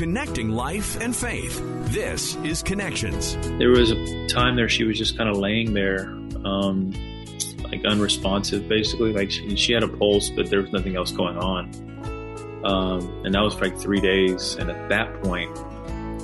connecting life and faith. This is Connections. There was a time there she was just kind of laying there, um, like unresponsive, basically. Like she, she, had a pulse, but there was nothing else going on. Um, and that was for like three days. And at that point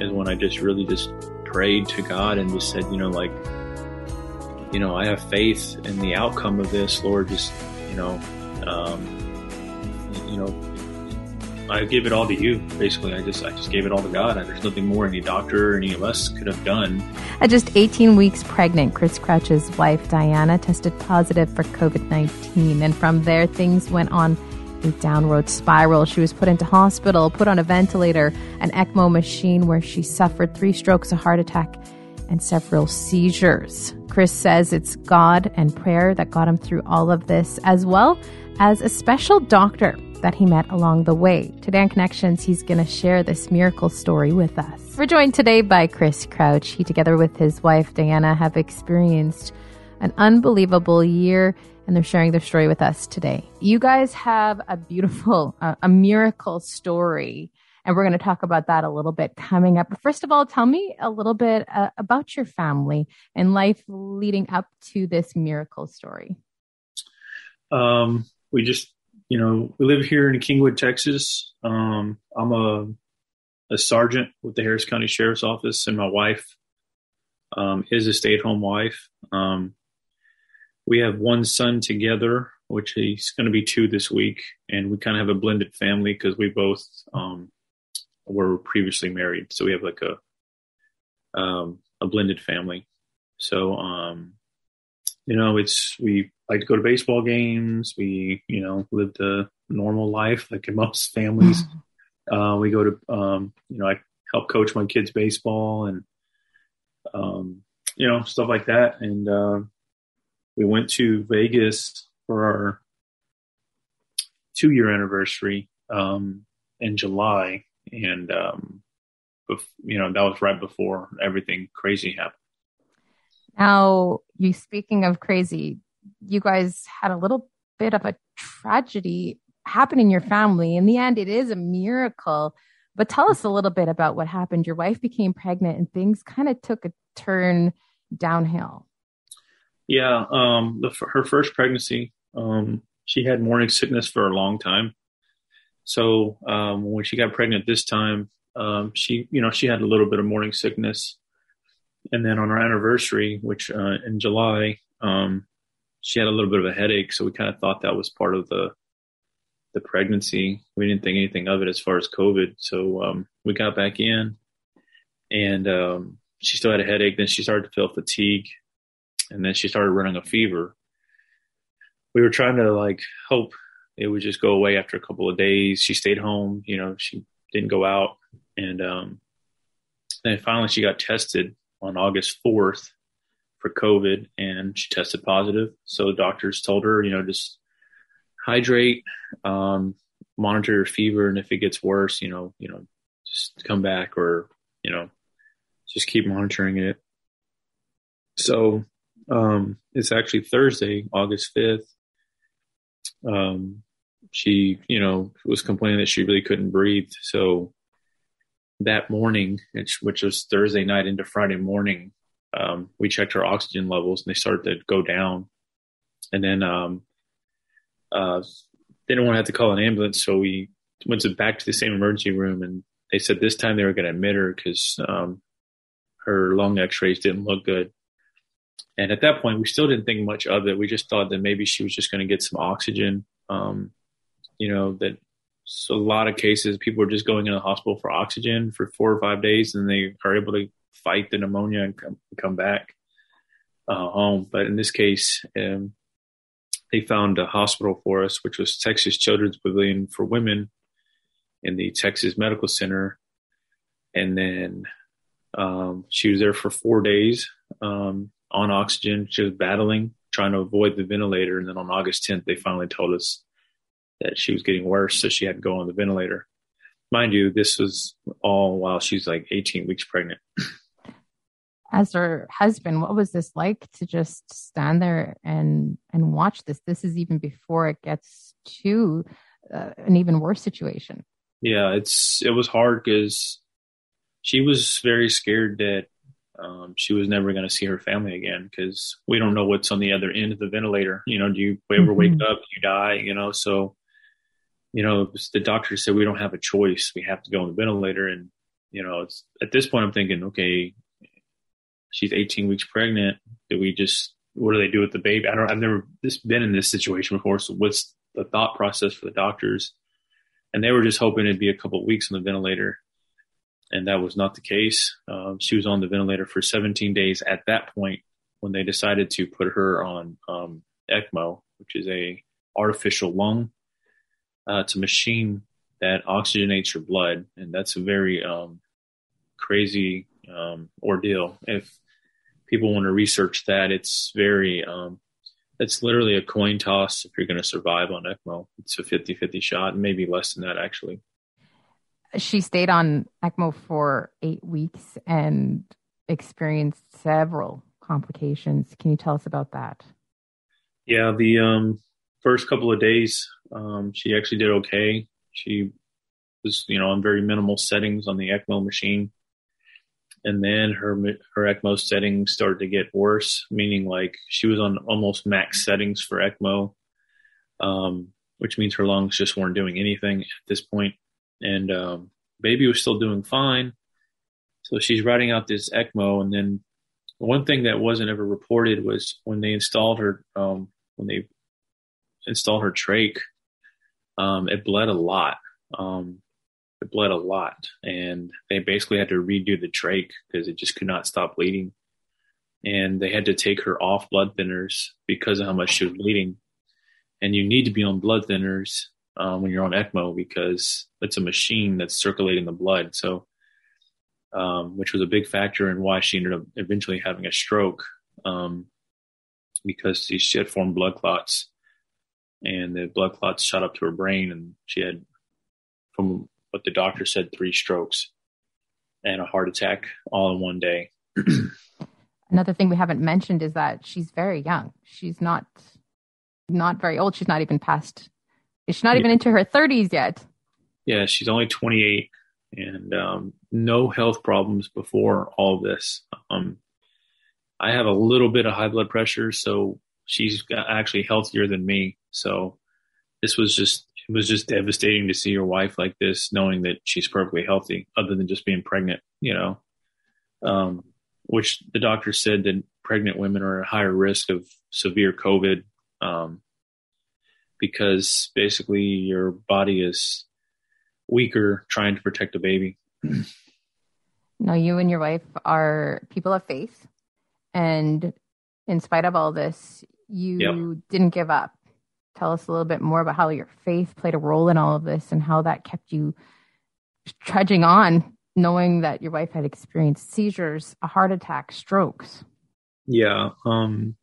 is when I just really just prayed to God and just said, you know, like, you know, I have faith in the outcome of this, Lord. Just, you know, um, you know, I gave it all to you. Basically, I just I just gave it all to God. There's nothing more any doctor or any of us could have done. At just 18 weeks pregnant, Chris Crouch's wife Diana tested positive for COVID 19, and from there things went on a downward spiral. She was put into hospital, put on a ventilator, an ECMO machine, where she suffered three strokes, a heart attack, and several seizures. Chris says it's God and prayer that got him through all of this, as well as a special doctor that he met along the way. Today on Connections, he's going to share this miracle story with us. We're joined today by Chris Crouch. He, together with his wife, Diana, have experienced an unbelievable year and they're sharing their story with us today. You guys have a beautiful, uh, a miracle story. And we're going to talk about that a little bit coming up. But first of all, tell me a little bit uh, about your family and life leading up to this miracle story. Um, we just you know, we live here in Kingwood, Texas. Um, I'm a, a sergeant with the Harris County Sheriff's Office, and my wife um, is a stay at home wife. Um, we have one son together, which he's going to be two this week, and we kind of have a blended family because we both um, were previously married, so we have like a um, a blended family. So, um, you know, it's we like to go to baseball games. We, you know, live the normal life like in most families. Uh, we go to, um, you know, I help coach my kids baseball and, um, you know, stuff like that. And uh, we went to Vegas for our two year anniversary um, in July. And, um, bef- you know, that was right before everything crazy happened. Now, you speaking of crazy, you guys had a little bit of a tragedy happen in your family. In the end, it is a miracle. But tell us a little bit about what happened. Your wife became pregnant and things kind of took a turn downhill. Yeah, um, the, her first pregnancy, um, she had morning sickness for a long time. So um, when she got pregnant this time, um, she, you know, she had a little bit of morning sickness, and then on our anniversary, which uh, in July, um, she had a little bit of a headache, so we kind of thought that was part of the the pregnancy. We didn't think anything of it as far as COVID. So um, we got back in, and um, she still had a headache. Then she started to feel fatigue, and then she started running a fever. We were trying to like hope it would just go away after a couple of days. She stayed home. You know, she didn't go out, and um, then finally she got tested on August fourth for COVID and she tested positive. So doctors told her, you know, just hydrate, um, monitor your fever, and if it gets worse, you know, you know, just come back or you know, just keep monitoring it. So um, it's actually Thursday, August fifth. Um, she, you know, was complaining that she really couldn't breathe. So that morning, which was Thursday night into Friday morning, um, we checked her oxygen levels and they started to go down. And then um, uh, they didn't want to have to call an ambulance, so we went to back to the same emergency room, and they said this time they were going to admit her because um, her lung X-rays didn't look good. And at that point, we still didn't think much of it. We just thought that maybe she was just going to get some oxygen. Um, you know that so a lot of cases people are just going in the hospital for oxygen for four or five days, and they are able to fight the pneumonia and come, come back uh, home. But in this case, um, they found a hospital for us, which was Texas Children's Pavilion for Women in the Texas Medical Center. And then um, she was there for four days um, on oxygen. She was battling, trying to avoid the ventilator. And then on August 10th, they finally told us that she was getting worse, so she had to go on the ventilator. Mind you, this was all while she's like 18 weeks pregnant. as her husband what was this like to just stand there and and watch this this is even before it gets to uh, an even worse situation yeah it's it was hard because she was very scared that um, she was never going to see her family again because we don't know what's on the other end of the ventilator. You know, do you ever mm-hmm. wake up? You die? You know, so you know the doctor said we don't have a choice. We have to go on the ventilator, and you know, it's at this point I'm thinking, okay, she's 18 weeks pregnant. Do we just what do they do with the baby? I don't. I've never this been in this situation before. So what's the thought process for the doctors? And they were just hoping it'd be a couple weeks on the ventilator and that was not the case. Um, she was on the ventilator for 17 days at that point when they decided to put her on um, ECMO, which is a artificial lung. Uh, it's a machine that oxygenates your blood, and that's a very um, crazy um, ordeal. If people want to research that, it's very um, it's literally a coin toss if you're going to survive on ECMO. It's a 50-50 shot, maybe less than that actually she stayed on ECMO for eight weeks and experienced several complications. Can you tell us about that? Yeah, the um, first couple of days, um, she actually did okay. She was, you know, on very minimal settings on the ECMO machine. And then her her ECMO settings started to get worse, meaning like she was on almost max settings for ECMO, um, which means her lungs just weren't doing anything at this point. and um, baby was still doing fine. So she's writing out this ECMO, and then one thing that wasn't ever reported was when they installed her, um, when they installed her trach, um, it bled a lot. Um, it bled a lot, and they basically had to redo the trach because it just could not stop bleeding. And they had to take her off blood thinners because of how much she was bleeding. And you need to be on blood thinners um, when you're on ECMO because it's a machine that's circulating the blood. So, um, which was a big factor in why she ended up eventually having a stroke um, because she had formed blood clots and the blood clots shot up to her brain and she had, from what the doctor said, three strokes and a heart attack all in one day. Another thing we haven't mentioned is that she's very young. She's not not very old. She's not even past She's not even into her 30s yet. Yeah, she's only 28 and um, no health problems before all this. Um, I have a little bit of high blood pressure, so she's actually healthier than me. So this was just it was just devastating to see your wife like this, knowing that she's perfectly healthy, other than just being pregnant. You know, um, which the doctor said that pregnant women are at higher risk of severe COVID. Um, because basically your body is weaker trying to protect a baby. Now, you and your wife are people of faith. And in spite of all this, you yep. didn't give up. Tell us a little bit more about how your faith played a role in all of this and how that kept you trudging on, knowing that your wife had experienced seizures, a heart attack, strokes. Yeah. Um,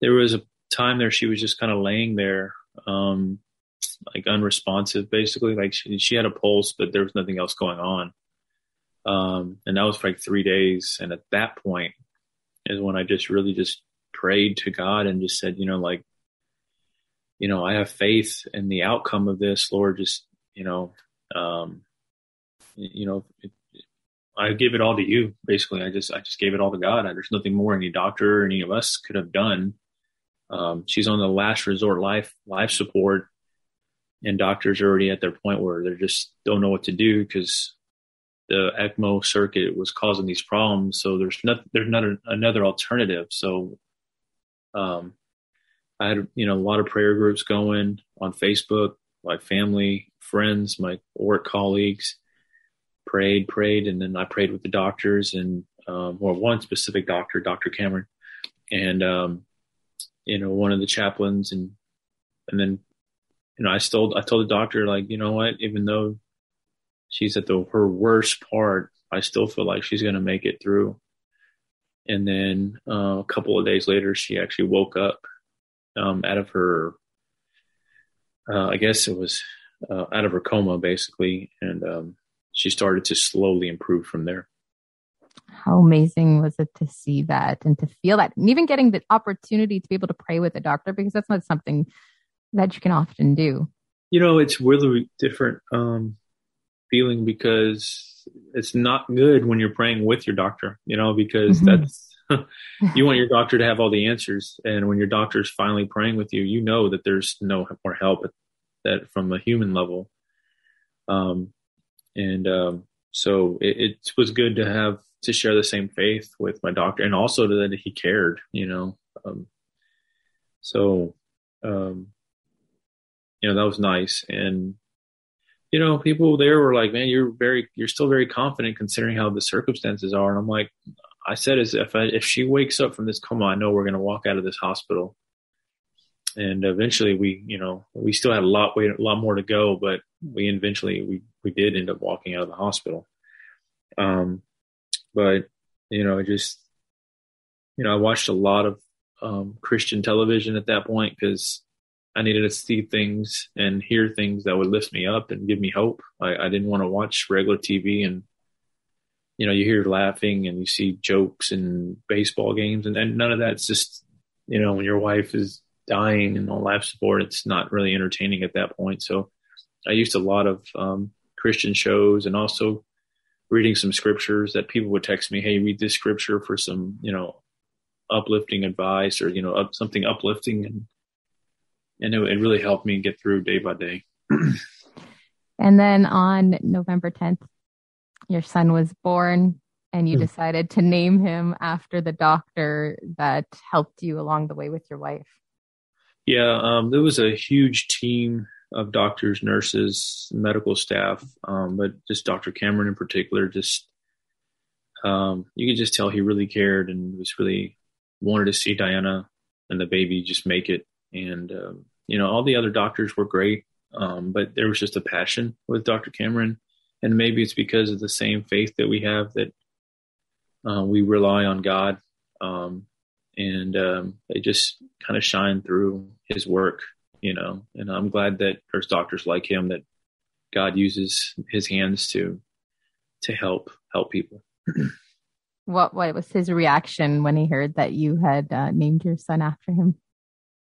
there was a time there, she was just kind of laying there, um, like unresponsive, basically. Like she, she had a pulse, but there was nothing else going on. Um, and that was for like three days. And at that point is when I just really just prayed to God and just said, you know, like, you know, I have faith in the outcome of this, Lord. Just, you know, um, you know, it, I give it all to you. Basically, I just I just gave it all to God. There's nothing more any doctor or any of us could have done. Um, she's on the last resort life life support, and doctors are already at their point where they just don't know what to do because the ECMO circuit was causing these problems. So there's not there's not a, another alternative. So um, I had you know a lot of prayer groups going on Facebook. My family, friends, my work colleagues prayed, prayed, and then I prayed with the doctors and um, or one specific doctor, Dr. Cameron, and um, you know, one of the chaplains and, and then, you know, I told, I told the doctor, like, you know what, even though she's at the, her worst part, I still feel like she's going to make it through. And then uh, a couple of days later, she actually woke up um, out of her, uh, I guess it was uh, out of her coma, basically, and um, she started to slowly improve from there. How amazing was it to see that and to feel that? And even getting the opportunity to be able to pray with a doctor because that's not something that you can often do. You know it's really different um, feeling because it's not good when you're praying with your doctor, you know, because mm-hmm. that's you want your doctor to have all the answers, and when your doctor is finally praying with you, you know that there's no more help that from a human level. Um, and um, so it, it, was good to have to share the same faith with my doctor, and also that he cared, you know. Um, so, um, you know, that was nice, and you know, people there were like, "Man, you're very, you're still very confident considering how the circumstances are." And I'm like, I said, "Is if I, if she wakes up from this coma, I know we're going to walk out of this hospital." And eventually, we, you know, we still had a lot, a lot more to go, but we eventually we we did end up walking out of the hospital. Um, but you know, just you know, I watched a lot of um, Christian television at that point because I needed to see things and hear things that would lift me up and give me hope. I, I didn't want to watch regular TV and you know you hear laughing and you see jokes and baseball games and, and none of that's just you know when your wife is dying and on life support it's not really entertaining at that point so i used a lot of um, christian shows and also reading some scriptures that people would text me hey read this scripture for some you know uplifting advice or you know up, something uplifting and and it, it really helped me get through day by day. and then on November 10th, your son was born and you mm. decided to name him after the doctor that helped you along the way with your wife. Yeah, um, there was a huge team of doctors, nurses, medical staff, um, but just Dr. Cameron in particular, just um, you could just tell he really cared and was really wanted to see Diana and the baby just make it. And um, you know, all the other doctors were great, um, but there was just a passion with Dr. Cameron, and maybe it's because of the same faith that we have that uh, we rely on God, um, and um, they just kind of shine through His work, you know. And I'm glad that there's doctors like him that God uses His hands to to help help people. what what was his reaction when he heard that you had uh, named your son after him?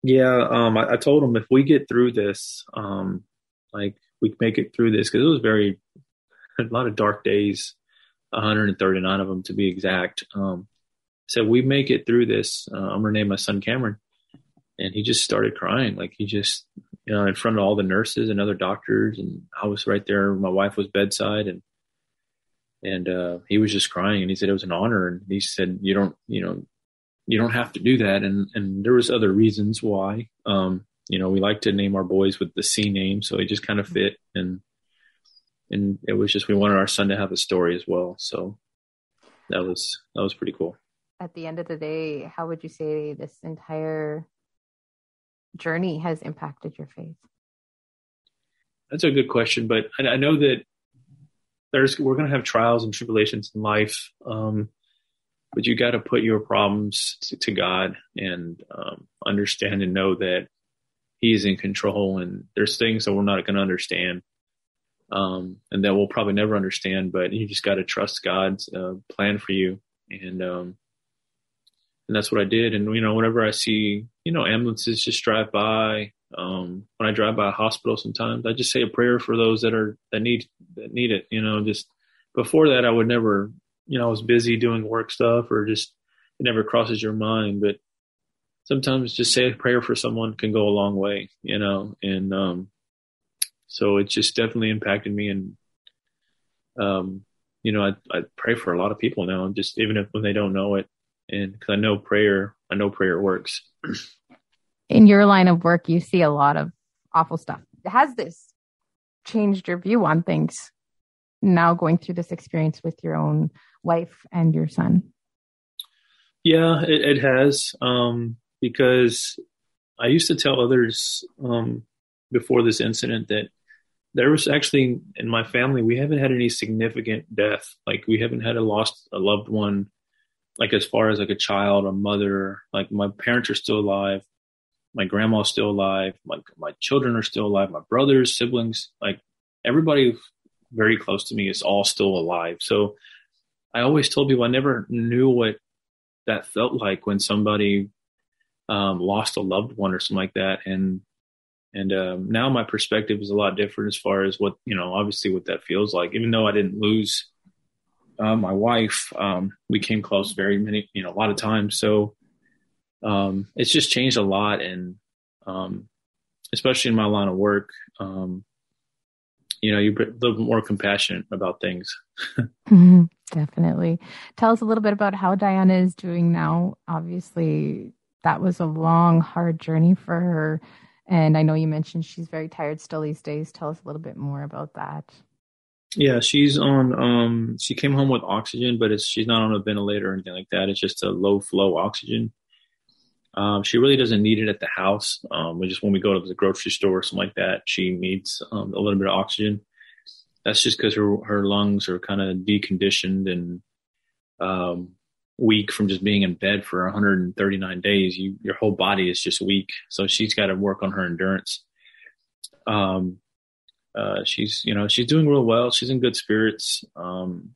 Yeah, um, I, I, told him if we get through this, um, like we make it through this, because it was very a lot of dark days, 139 of them to be exact. Um, so we make it through this. Uh, I'm gonna name my son Cameron, and he just started crying, like he just, you know, in front of all the nurses and other doctors, and I was right there. My wife was bedside, and and uh, he was just crying, and he said it was an honor, and he said you don't, you know, you don't have to do that. And, and there was other reasons why, um, you know, we like to name our boys with the C name. So it just kind of fit. And, and it was just, we wanted our son to have a story as well. So that was, that was pretty cool. At the end of the day, how would you say this entire journey has impacted your faith? That's a good question, but I, I know that there's we're going to have trials and tribulations in life. Um, but you got to put your problems to, to God and um, understand and know that He is in control. And there's things that we're not going to understand, um, and that we'll probably never understand. But you just got to trust God's uh, plan for you, and um, and that's what I did. And you know, whenever I see you know ambulances just drive by, um, when I drive by a hospital, sometimes I just say a prayer for those that are that need that need it. You know, just before that, I would never you know, I was busy doing work stuff or just it never crosses your mind. But sometimes just say a prayer for someone can go a long way, you know, and um, so it just definitely impacted me. And, um, you know, I, I pray for a lot of people now, just even if when they don't know it. And because I know prayer, I know prayer works. In your line of work, you see a lot of awful stuff. Has this changed your view on things now going through this experience with your own wife and your son? Yeah, it, it has. Um, because I used to tell others um, before this incident that there was actually in my family we haven't had any significant death. Like we haven't had a lost a loved one. Like as far as like a child, a mother. Like my parents are still alive. My grandma's still alive. My my children are still alive. My brothers, siblings, like everybody very close to me is all still alive. So I always told people I never knew what that felt like when somebody um, lost a loved one or something like that. And and um, now my perspective is a lot different as far as what you know, obviously what that feels like. Even though I didn't lose uh, my wife, um, we came close very many, you know, a lot of times. So um, it's just changed a lot, and um, especially in my line of work, um, you know, you're a little more compassionate about things. mm-hmm, definitely. Tell us a little bit about how Diana is doing now. Obviously, that was a long, hard journey for her. And I know you mentioned she's very tired still these days. Tell us a little bit more about that. Yeah, she's on. Um, she came home with oxygen, but it's she's not on a ventilator or anything like that. It's just a low flow oxygen. Um, she really doesn't need it at the house. Um, we just when we go to the grocery store or something like that, she needs um, a little bit of oxygen. That's just because her her lungs are kind of deconditioned and um, weak from just being in bed for 139 days. You your whole body is just weak, so she's got to work on her endurance. Um, uh, she's you know she's doing real well. She's in good spirits. Um,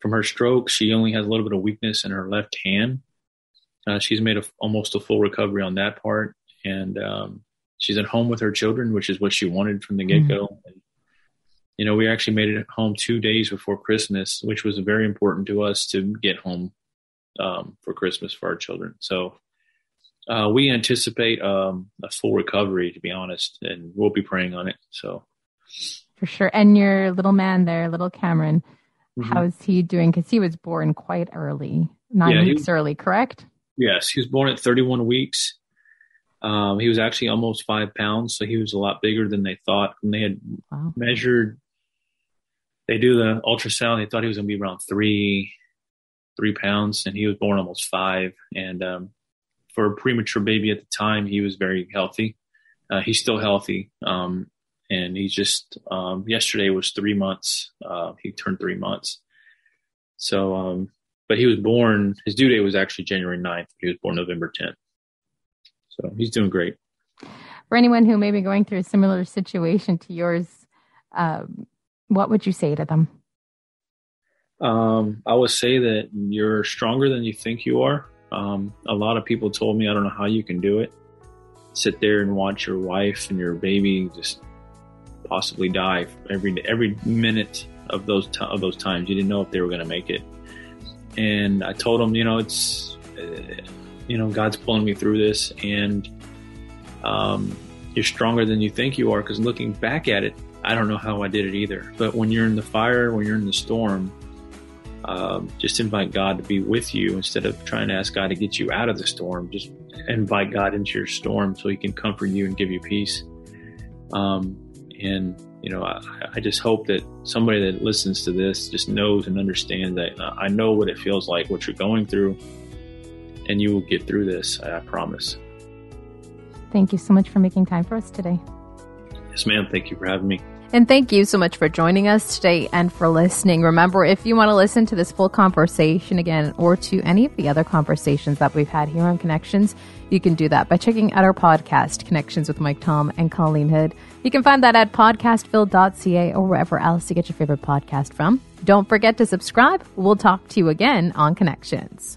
from her stroke, she only has a little bit of weakness in her left hand uh, she's made a, almost a full recovery on that part, and um, she's at home with her children, which is what she wanted from the get go. Mm-hmm. You know, we actually made it home two days before Christmas, which was very important to us to get home um, for Christmas for our children. So uh, we anticipate um, a full recovery, to be honest, and we'll be praying on it. So for sure. And your little man there, little Cameron, mm-hmm. how's he doing? Because he was born quite early, nine yeah, weeks he, early, correct? Yes, he was born at 31 weeks. Um, he was actually almost five pounds, so he was a lot bigger than they thought. When they had wow. measured, they do the ultrasound. They thought he was going to be around three, three pounds, and he was born almost five. And um, for a premature baby at the time, he was very healthy. Uh, he's still healthy, um, and he just um, yesterday was three months. Uh, he turned three months. So um, but he was born, his due date was actually January 9th. He was born November 10th. So he's doing great. For anyone who may be going through a similar situation to yours, um, what would you say to them? Um, I would say that you're stronger than you think you are. Um, a lot of people told me, I don't know how you can do it. Sit there and watch your wife and your baby just possibly die every every minute of those t- of those times. You didn't know if they were going to make it and I told them, you know, it's, uh, you know, God's pulling me through this, and um, you're stronger than you think you are. Because looking back at it, I don't know how I did it either. But when you're in the fire, when you're in the storm, um, just invite God to be with you instead of trying to ask God to get you out of the storm. Just invite God into your storm so He can comfort you and give you peace. Um, and you know, I, I, just hope that somebody that listens to this just knows and understands that uh, I know what it feels like, what you're going through, and you will get through this. I promise. Thank you so much for making time for us today. Yes, ma'am. Thank you for having me. And thank you so much for joining us today and for listening. Remember, if you want to listen to this full conversation again or to any of the other conversations that we've had here on Connections, you can do that by checking out our podcast, Connections with Mike Tom and Colleen Hood. You can find that at podcastville.ca or wherever else you get your favorite podcast from. Don't forget to subscribe. We'll talk to you again on Connections.